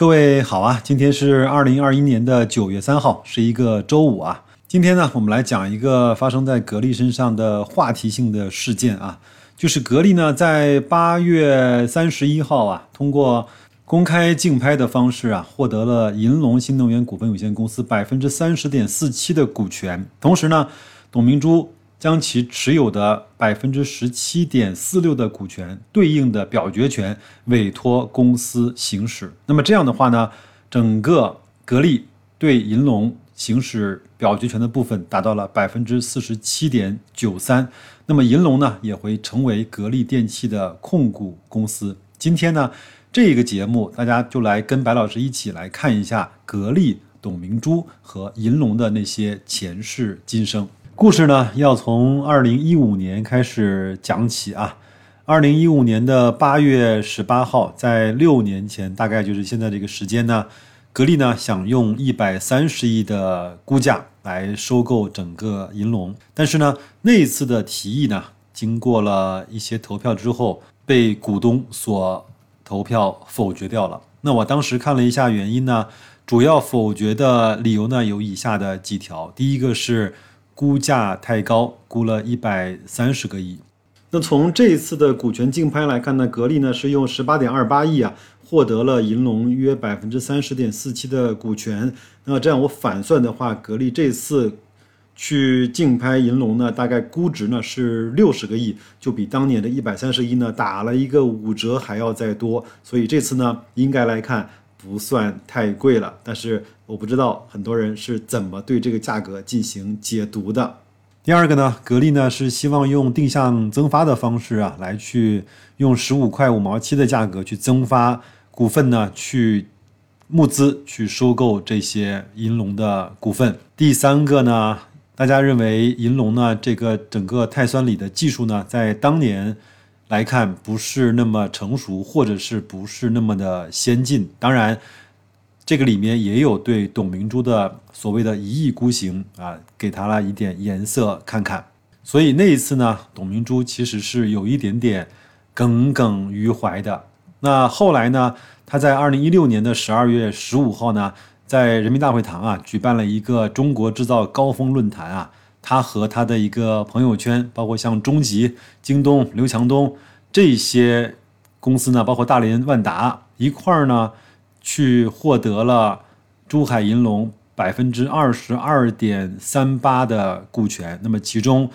各位好啊，今天是二零二一年的九月三号，是一个周五啊。今天呢，我们来讲一个发生在格力身上的话题性的事件啊，就是格力呢在八月三十一号啊，通过公开竞拍的方式啊，获得了银龙新能源股份有限公司百分之三十点四七的股权，同时呢，董明珠。将其持有的百分之十七点四六的股权对应的表决权委托公司行使。那么这样的话呢，整个格力对银龙行使表决权的部分达到了百分之四十七点九三。那么银龙呢也会成为格力电器的控股公司。今天呢，这个节目大家就来跟白老师一起来看一下格力、董明珠和银龙的那些前世今生。故事呢，要从二零一五年开始讲起啊。二零一五年的八月十八号，在六年前，大概就是现在这个时间呢，格力呢想用一百三十亿的估价来收购整个银龙，但是呢，那一次的提议呢，经过了一些投票之后，被股东所投票否决掉了。那我当时看了一下原因呢，主要否决的理由呢有以下的几条，第一个是。估价太高，估了一百三十个亿。那从这一次的股权竞拍来看呢，格力呢是用十八点二八亿啊获得了银龙约百分之三十点四七的股权。那这样我反算的话，格力这次去竞拍银龙呢，大概估值呢是六十个亿，就比当年的一百三十亿呢打了一个五折还要再多。所以这次呢，应该来看。不算太贵了，但是我不知道很多人是怎么对这个价格进行解读的。第二个呢，格力呢是希望用定向增发的方式啊，来去用十五块五毛七的价格去增发股份呢，去募资去收购这些银龙的股份。第三个呢，大家认为银龙呢这个整个碳酸锂的技术呢，在当年。来看不是那么成熟，或者是不是那么的先进。当然，这个里面也有对董明珠的所谓的一意孤行啊，给他了一点颜色看看。所以那一次呢，董明珠其实是有一点点耿耿于怀的。那后来呢，他在二零一六年的十二月十五号呢，在人民大会堂啊举办了一个中国制造高峰论坛啊。他和他的一个朋友圈，包括像中集、京东、刘强东这些公司呢，包括大连万达一块儿呢，去获得了珠海银隆百分之二十二点三八的股权。那么其中，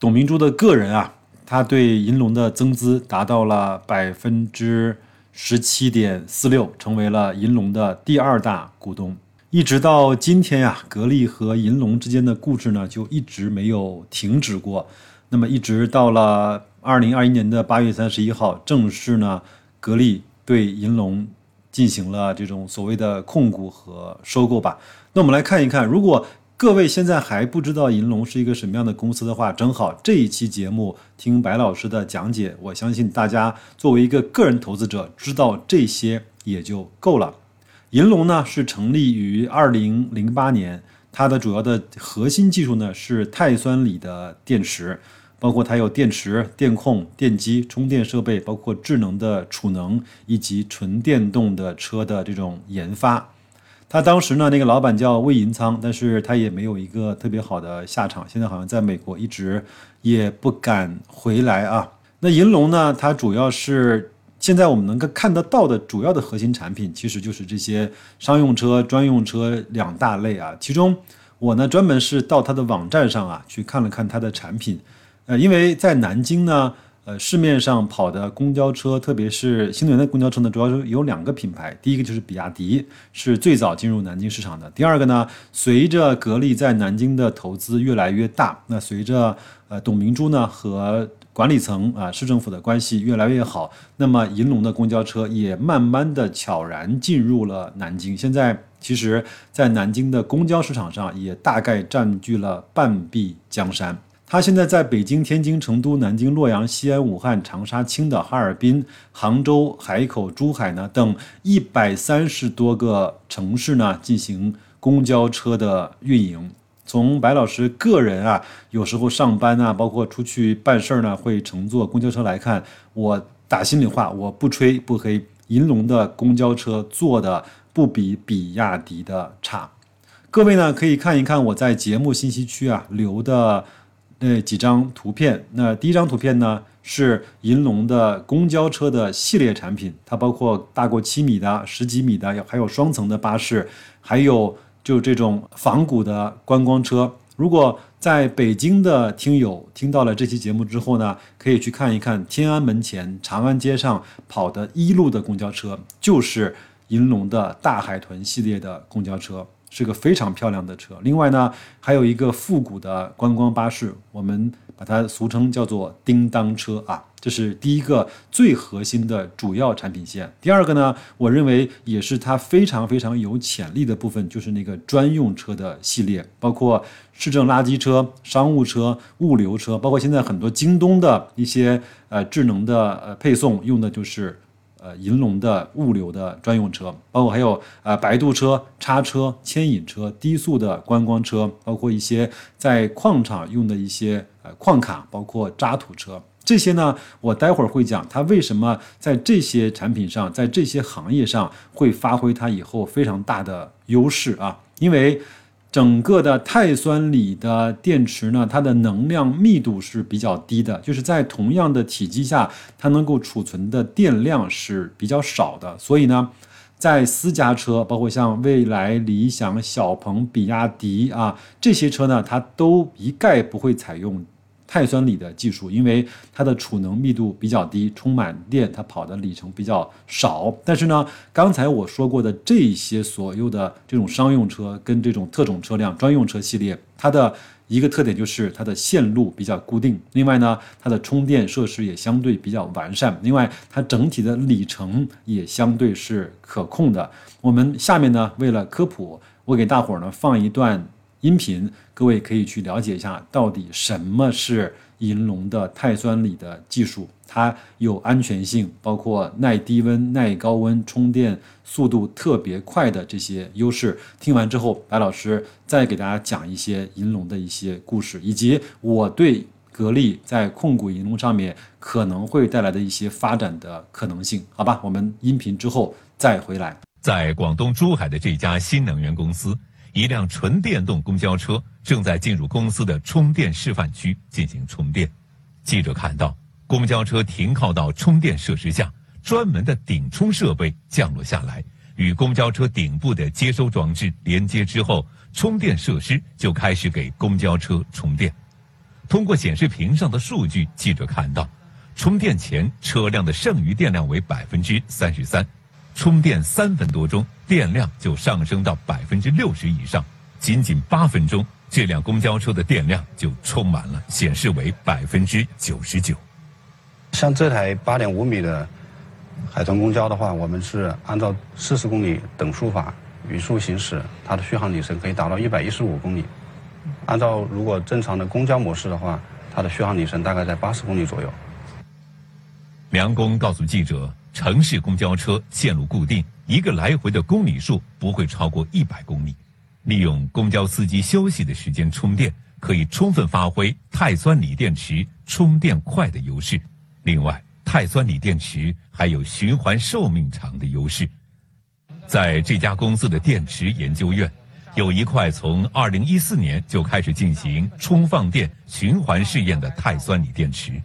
董明珠的个人啊，他对银隆的增资达到了百分之十七点四六，成为了银隆的第二大股东。一直到今天呀，格力和银龙之间的故事呢，就一直没有停止过。那么，一直到了二零二一年的八月三十一号，正式呢，格力对银龙进行了这种所谓的控股和收购吧。那我们来看一看，如果各位现在还不知道银龙是一个什么样的公司的话，正好这一期节目听白老师的讲解，我相信大家作为一个个人投资者，知道这些也就够了。银龙呢是成立于二零零八年，它的主要的核心技术呢是碳酸锂的电池，包括它有电池、电控、电机、充电设备，包括智能的储能以及纯电动的车的这种研发。他当时呢那个老板叫魏银仓，但是他也没有一个特别好的下场，现在好像在美国一直也不敢回来啊。那银龙呢，它主要是。现在我们能够看得到的主要的核心产品，其实就是这些商用车、专用车两大类啊。其中我呢专门是到它的网站上啊去看了看它的产品，呃，因为在南京呢，呃，市面上跑的公交车，特别是新能源的公交车呢，主要是有两个品牌，第一个就是比亚迪，是最早进入南京市场的。第二个呢，随着格力在南京的投资越来越大，那随着呃董明珠呢和管理层啊，市政府的关系越来越好，那么银龙的公交车也慢慢的悄然进入了南京。现在其实，在南京的公交市场上，也大概占据了半壁江山。他现在在北京、天津、成都、南京、洛阳、西安、武汉、长沙、青岛、哈尔滨、杭州、海口、珠海呢等一百三十多个城市呢进行公交车的运营。从白老师个人啊，有时候上班啊，包括出去办事儿呢，会乘坐公交车来看。我打心里话，我不吹不黑，银龙的公交车做的不比比亚迪的差。各位呢可以看一看我在节目信息区啊留的那几张图片。那第一张图片呢是银龙的公交车的系列产品，它包括大过七米的、十几米的，还有双层的巴士，还有就这种仿古的观光车。如果在北京的听友听到了这期节目之后呢，可以去看一看天安门前长安街上跑的一路的公交车，就是银龙的大海豚系列的公交车。是个非常漂亮的车。另外呢，还有一个复古的观光巴士，我们把它俗称叫做“叮当车”啊。这是第一个最核心的主要产品线。第二个呢，我认为也是它非常非常有潜力的部分，就是那个专用车的系列，包括市政垃圾车、商务车、物流车，包括现在很多京东的一些呃智能的呃配送，用的就是。呃，银龙的物流的专用车，包括还有呃摆渡车、叉车、牵引车、低速的观光车，包括一些在矿场用的一些呃矿卡，包括渣土车，这些呢，我待会儿会讲它为什么在这些产品上，在这些行业上会发挥它以后非常大的优势啊，因为。整个的碳酸锂的电池呢，它的能量密度是比较低的，就是在同样的体积下，它能够储存的电量是比较少的。所以呢，在私家车，包括像蔚来、理想、小鹏、比亚迪啊这些车呢，它都一概不会采用。碳酸锂的技术，因为它的储能密度比较低，充满电它跑的里程比较少。但是呢，刚才我说过的这些所有的这种商用车跟这种特种车辆、专用车系列，它的一个特点就是它的线路比较固定。另外呢，它的充电设施也相对比较完善。另外，它整体的里程也相对是可控的。我们下面呢，为了科普，我给大伙儿呢放一段。音频，各位可以去了解一下，到底什么是银龙的碳酸锂的技术？它有安全性，包括耐低温、耐高温、充电速度特别快的这些优势。听完之后，白老师再给大家讲一些银龙的一些故事，以及我对格力在控股银龙上面可能会带来的一些发展的可能性。好吧，我们音频之后再回来。在广东珠海的这家新能源公司。一辆纯电动公交车正在进入公司的充电示范区进行充电。记者看到，公交车停靠到充电设施下，专门的顶充设备降落下来，与公交车顶部的接收装置连接之后，充电设施就开始给公交车充电。通过显示屏上的数据，记者看到，充电前车辆的剩余电量为百分之三十三。充电三分多钟，电量就上升到百分之六十以上。仅仅八分钟，这辆公交车的电量就充满了，显示为百分之九十九。像这台八点五米的海豚公交的话，我们是按照四十公里等速法匀速行驶，它的续航里程可以达到一百一十五公里。按照如果正常的公交模式的话，它的续航里程大概在八十公里左右。梁工告诉记者。城市公交车线路固定，一个来回的公里数不会超过一百公里。利用公交司机休息的时间充电，可以充分发挥碳酸锂电池充电快的优势。另外，碳酸锂电池还有循环寿命长的优势。在这家公司的电池研究院，有一块从二零一四年就开始进行充放电循环试验的碳酸锂电池，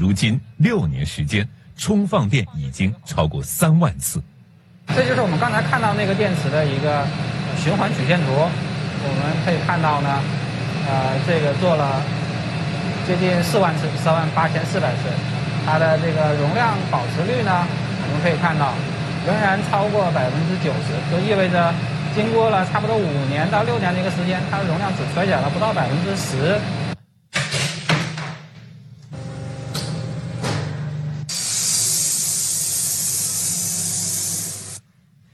如今六年时间。充放电已经超过三万次，这就是我们刚才看到那个电池的一个循环曲线图。我们可以看到呢，呃，这个做了接近四万次，三万八千四百次。它的这个容量保持率呢，我们可以看到仍然超过百分之九十，就意味着经过了差不多五年到六年的一个时间，它的容量只衰减了不到百分之十。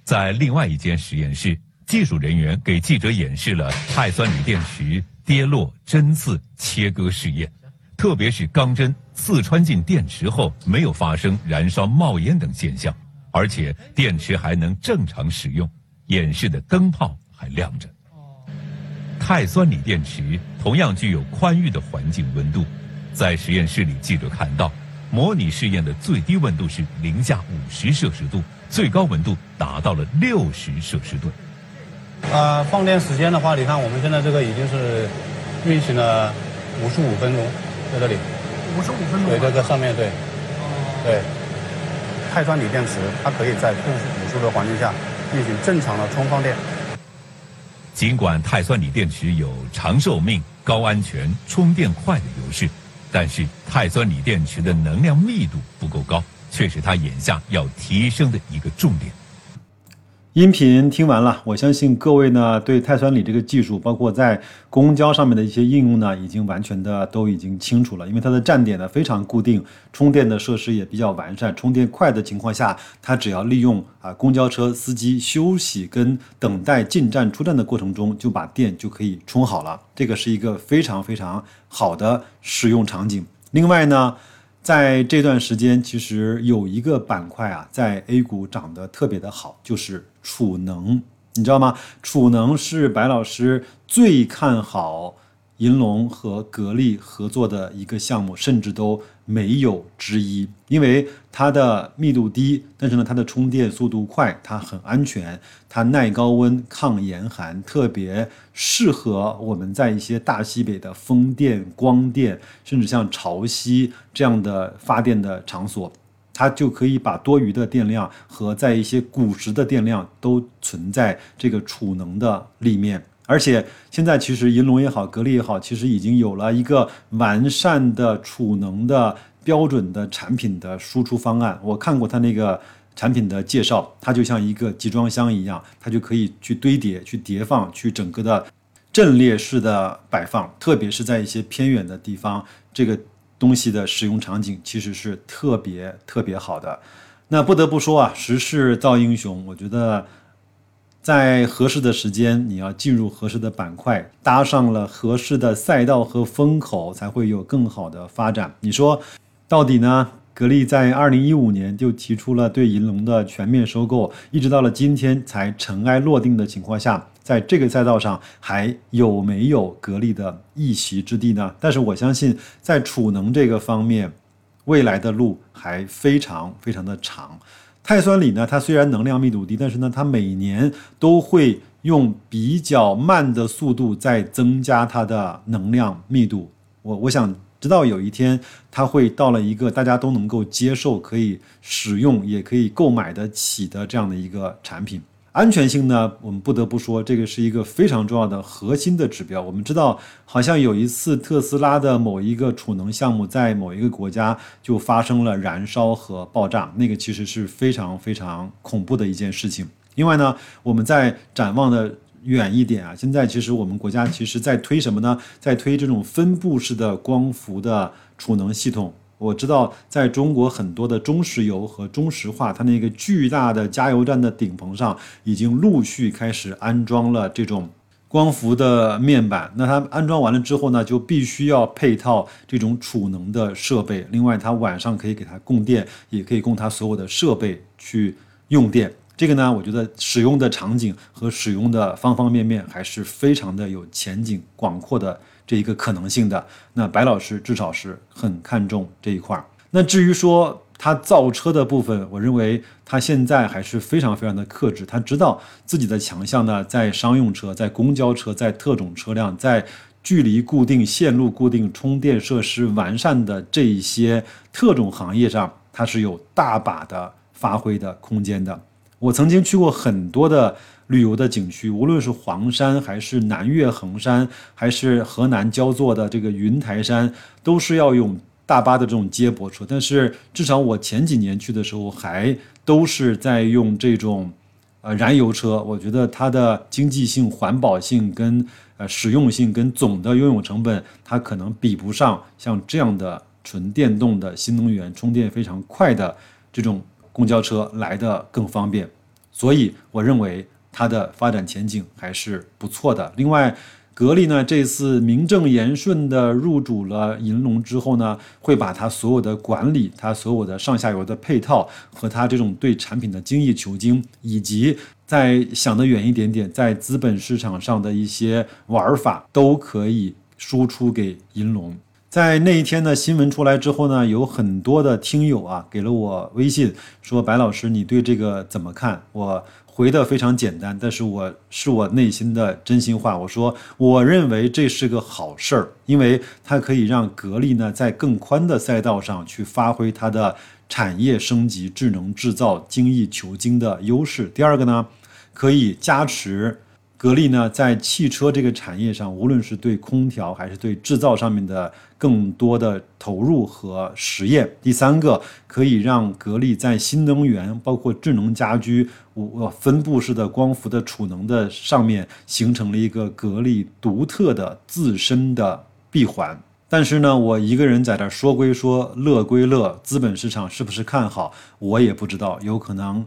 在另外一间实验室，技术人员给记者演示了碳酸锂电池跌落、针刺、切割试验，特别是钢针刺穿进电池后没有发生燃烧、冒烟等现象，而且电池还能正常使用，演示的灯泡还亮着。碳酸锂电池同样具有宽裕的环境温度，在实验室里，记者看到，模拟试验的最低温度是零下五十摄氏度。最高温度达到了六十摄氏度。呃，放电时间的话，你看我们现在这个已经是运行了五十五分钟，在这里。五十五分钟。对，这个上面对，对，碳酸锂电池它可以在负五十的环境下进行正常的充放电。尽管碳酸锂电池有长寿命、高安全、充电快的优势，但是碳酸锂电池的能量密度不够高，却是它眼下要提升的一个重点。音频听完了，我相信各位呢对碳酸锂这个技术，包括在公交上面的一些应用呢，已经完全的都已经清楚了。因为它的站点呢非常固定，充电的设施也比较完善，充电快的情况下，它只要利用啊公交车司机休息跟等待进站出站的过程中，就把电就可以充好了。这个是一个非常非常好的使用场景。另外呢。在这段时间，其实有一个板块啊，在 A 股涨得特别的好，就是储能，你知道吗？储能是白老师最看好。银龙和格力合作的一个项目，甚至都没有之一，因为它的密度低，但是呢，它的充电速度快，它很安全，它耐高温、抗严寒，特别适合我们在一些大西北的风电、光电，甚至像潮汐这样的发电的场所，它就可以把多余的电量和在一些古时的电量都存在这个储能的里面。而且现在其实银龙也好，格力也好，其实已经有了一个完善的储能的标准的产品的输出方案。我看过它那个产品的介绍，它就像一个集装箱一样，它就可以去堆叠、去叠放、去整个的阵列式的摆放。特别是在一些偏远的地方，这个东西的使用场景其实是特别特别好的。那不得不说啊，时势造英雄，我觉得。在合适的时间，你要进入合适的板块，搭上了合适的赛道和风口，才会有更好的发展。你说，到底呢？格力在二零一五年就提出了对银龙的全面收购，一直到了今天才尘埃落定的情况下，在这个赛道上还有没有格力的一席之地呢？但是我相信，在储能这个方面，未来的路还非常非常的长。碳酸锂呢？它虽然能量密度低，但是呢，它每年都会用比较慢的速度在增加它的能量密度。我我想直到有一天它会到了一个大家都能够接受、可以使用、也可以购买得起的这样的一个产品。安全性呢，我们不得不说，这个是一个非常重要的核心的指标。我们知道，好像有一次特斯拉的某一个储能项目在某一个国家就发生了燃烧和爆炸，那个其实是非常非常恐怖的一件事情。另外呢，我们在展望的远一点啊，现在其实我们国家其实在推什么呢？在推这种分布式的光伏的储能系统。我知道，在中国很多的中石油和中石化，它那个巨大的加油站的顶棚上，已经陆续开始安装了这种光伏的面板。那它安装完了之后呢，就必须要配套这种储能的设备。另外，它晚上可以给它供电，也可以供它所有的设备去用电。这个呢，我觉得使用的场景和使用的方方面面还是非常的有前景、广阔的。这一个可能性的，那白老师至少是很看重这一块儿。那至于说他造车的部分，我认为他现在还是非常非常的克制。他知道自己的强项呢，在商用车、在公交车、在特种车辆、在距离固定、线路固定、充电设施完善的这一些特种行业上，它是有大把的发挥的空间的。我曾经去过很多的。旅游的景区，无论是黄山，还是南岳衡山，还是河南焦作的这个云台山，都是要用大巴的这种接驳车。但是至少我前几年去的时候，还都是在用这种，呃，燃油车。我觉得它的经济性、环保性跟呃实用性跟总的拥有成本，它可能比不上像这样的纯电动的新能源、充电非常快的这种公交车来的更方便。所以我认为。它的发展前景还是不错的。另外，格力呢这次名正言顺的入主了银龙之后呢，会把它所有的管理、它所有的上下游的配套和它这种对产品的精益求精，以及再想得远一点点，在资本市场上的一些玩法，都可以输出给银龙。在那一天的新闻出来之后呢，有很多的听友啊给了我微信说：“白老师，你对这个怎么看？”我回的非常简单，但是我是我内心的真心话。我说，我认为这是个好事儿，因为它可以让格力呢在更宽的赛道上去发挥它的产业升级、智能制造、精益求精的优势。第二个呢，可以加持。格力呢，在汽车这个产业上，无论是对空调还是对制造上面的更多的投入和实验。第三个，可以让格力在新能源、包括智能家居、我分布式的光伏的储能的上面，形成了一个格力独特的自身的闭环。但是呢，我一个人在这说归说，乐归乐，资本市场是不是看好，我也不知道，有可能。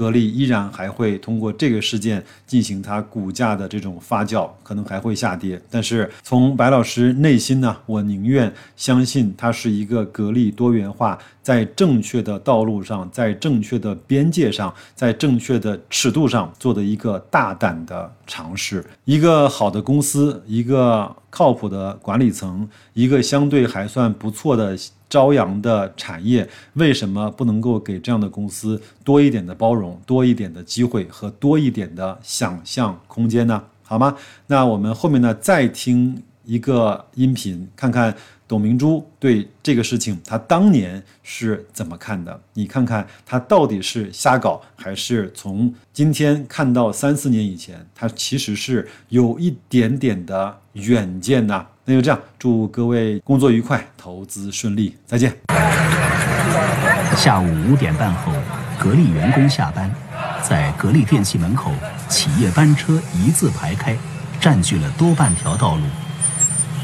格力依然还会通过这个事件进行它股价的这种发酵，可能还会下跌。但是从白老师内心呢，我宁愿相信它是一个格力多元化在正确的道路上，在正确的边界上，在正确的尺度上做的一个大胆的尝试。一个好的公司，一个靠谱的管理层，一个相对还算不错的。朝阳的产业为什么不能够给这样的公司多一点的包容、多一点的机会和多一点的想象空间呢？好吗？那我们后面呢再听一个音频，看看董明珠对这个事情他当年是怎么看的？你看看他到底是瞎搞，还是从今天看到三四年以前，他其实是有一点点的远见呢？那就这样，祝各位工作愉快，投资顺利，再见。下午五点半后，格力员工下班，在格力电器门口，企业班车一字排开，占据了多半条道路。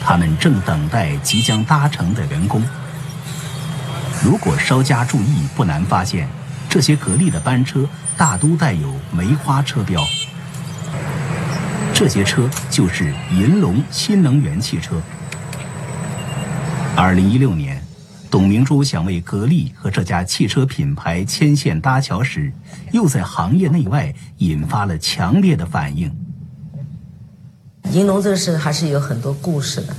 他们正等待即将搭乘的员工。如果稍加注意，不难发现，这些格力的班车大都带有梅花车标。这些车就是银龙新能源汽车。二零一六年，董明珠想为格力和这家汽车品牌牵线搭桥时，又在行业内外引发了强烈的反应。银龙这个事还是有很多故事的。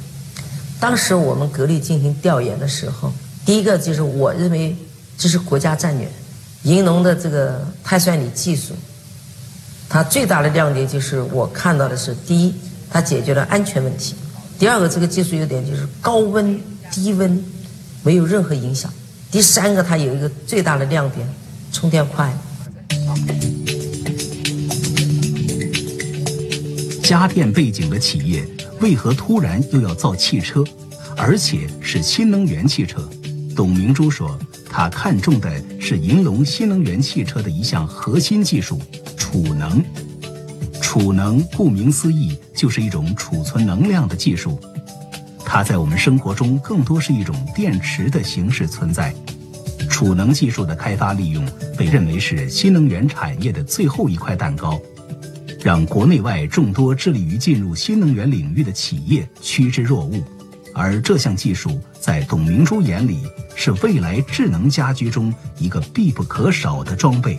当时我们格力进行调研的时候，第一个就是我认为这是国家战略，银龙的这个碳酸锂技术。它最大的亮点就是我看到的是，第一，它解决了安全问题；第二个，这个技术优点就是高温低温没有任何影响；第三个，它有一个最大的亮点，充电快。家电背景的企业为何突然又要造汽车，而且是新能源汽车？董明珠说，她看中的是银龙新能源汽车的一项核心技术。储能，储能顾名思义就是一种储存能量的技术，它在我们生活中更多是一种电池的形式存在。储能技术的开发利用被认为是新能源产业的最后一块蛋糕，让国内外众多致力于进入新能源领域的企业趋之若鹜。而这项技术在董明珠眼里是未来智能家居中一个必不可少的装备。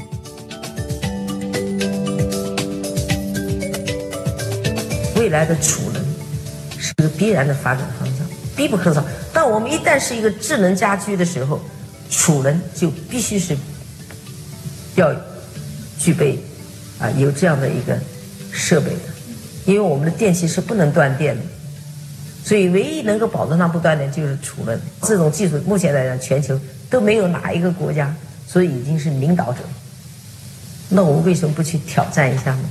未来的储能是个必然的发展方向，必不可少。但我们一旦是一个智能家居的时候，储能就必须是要具备啊有这样的一个设备的，因为我们的电器是不能断电的，所以唯一能够保证它不断电就是储能。这种技术目前来讲，全球都没有哪一个国家，所以已经是领导者。那我们为什么不去挑战一下呢？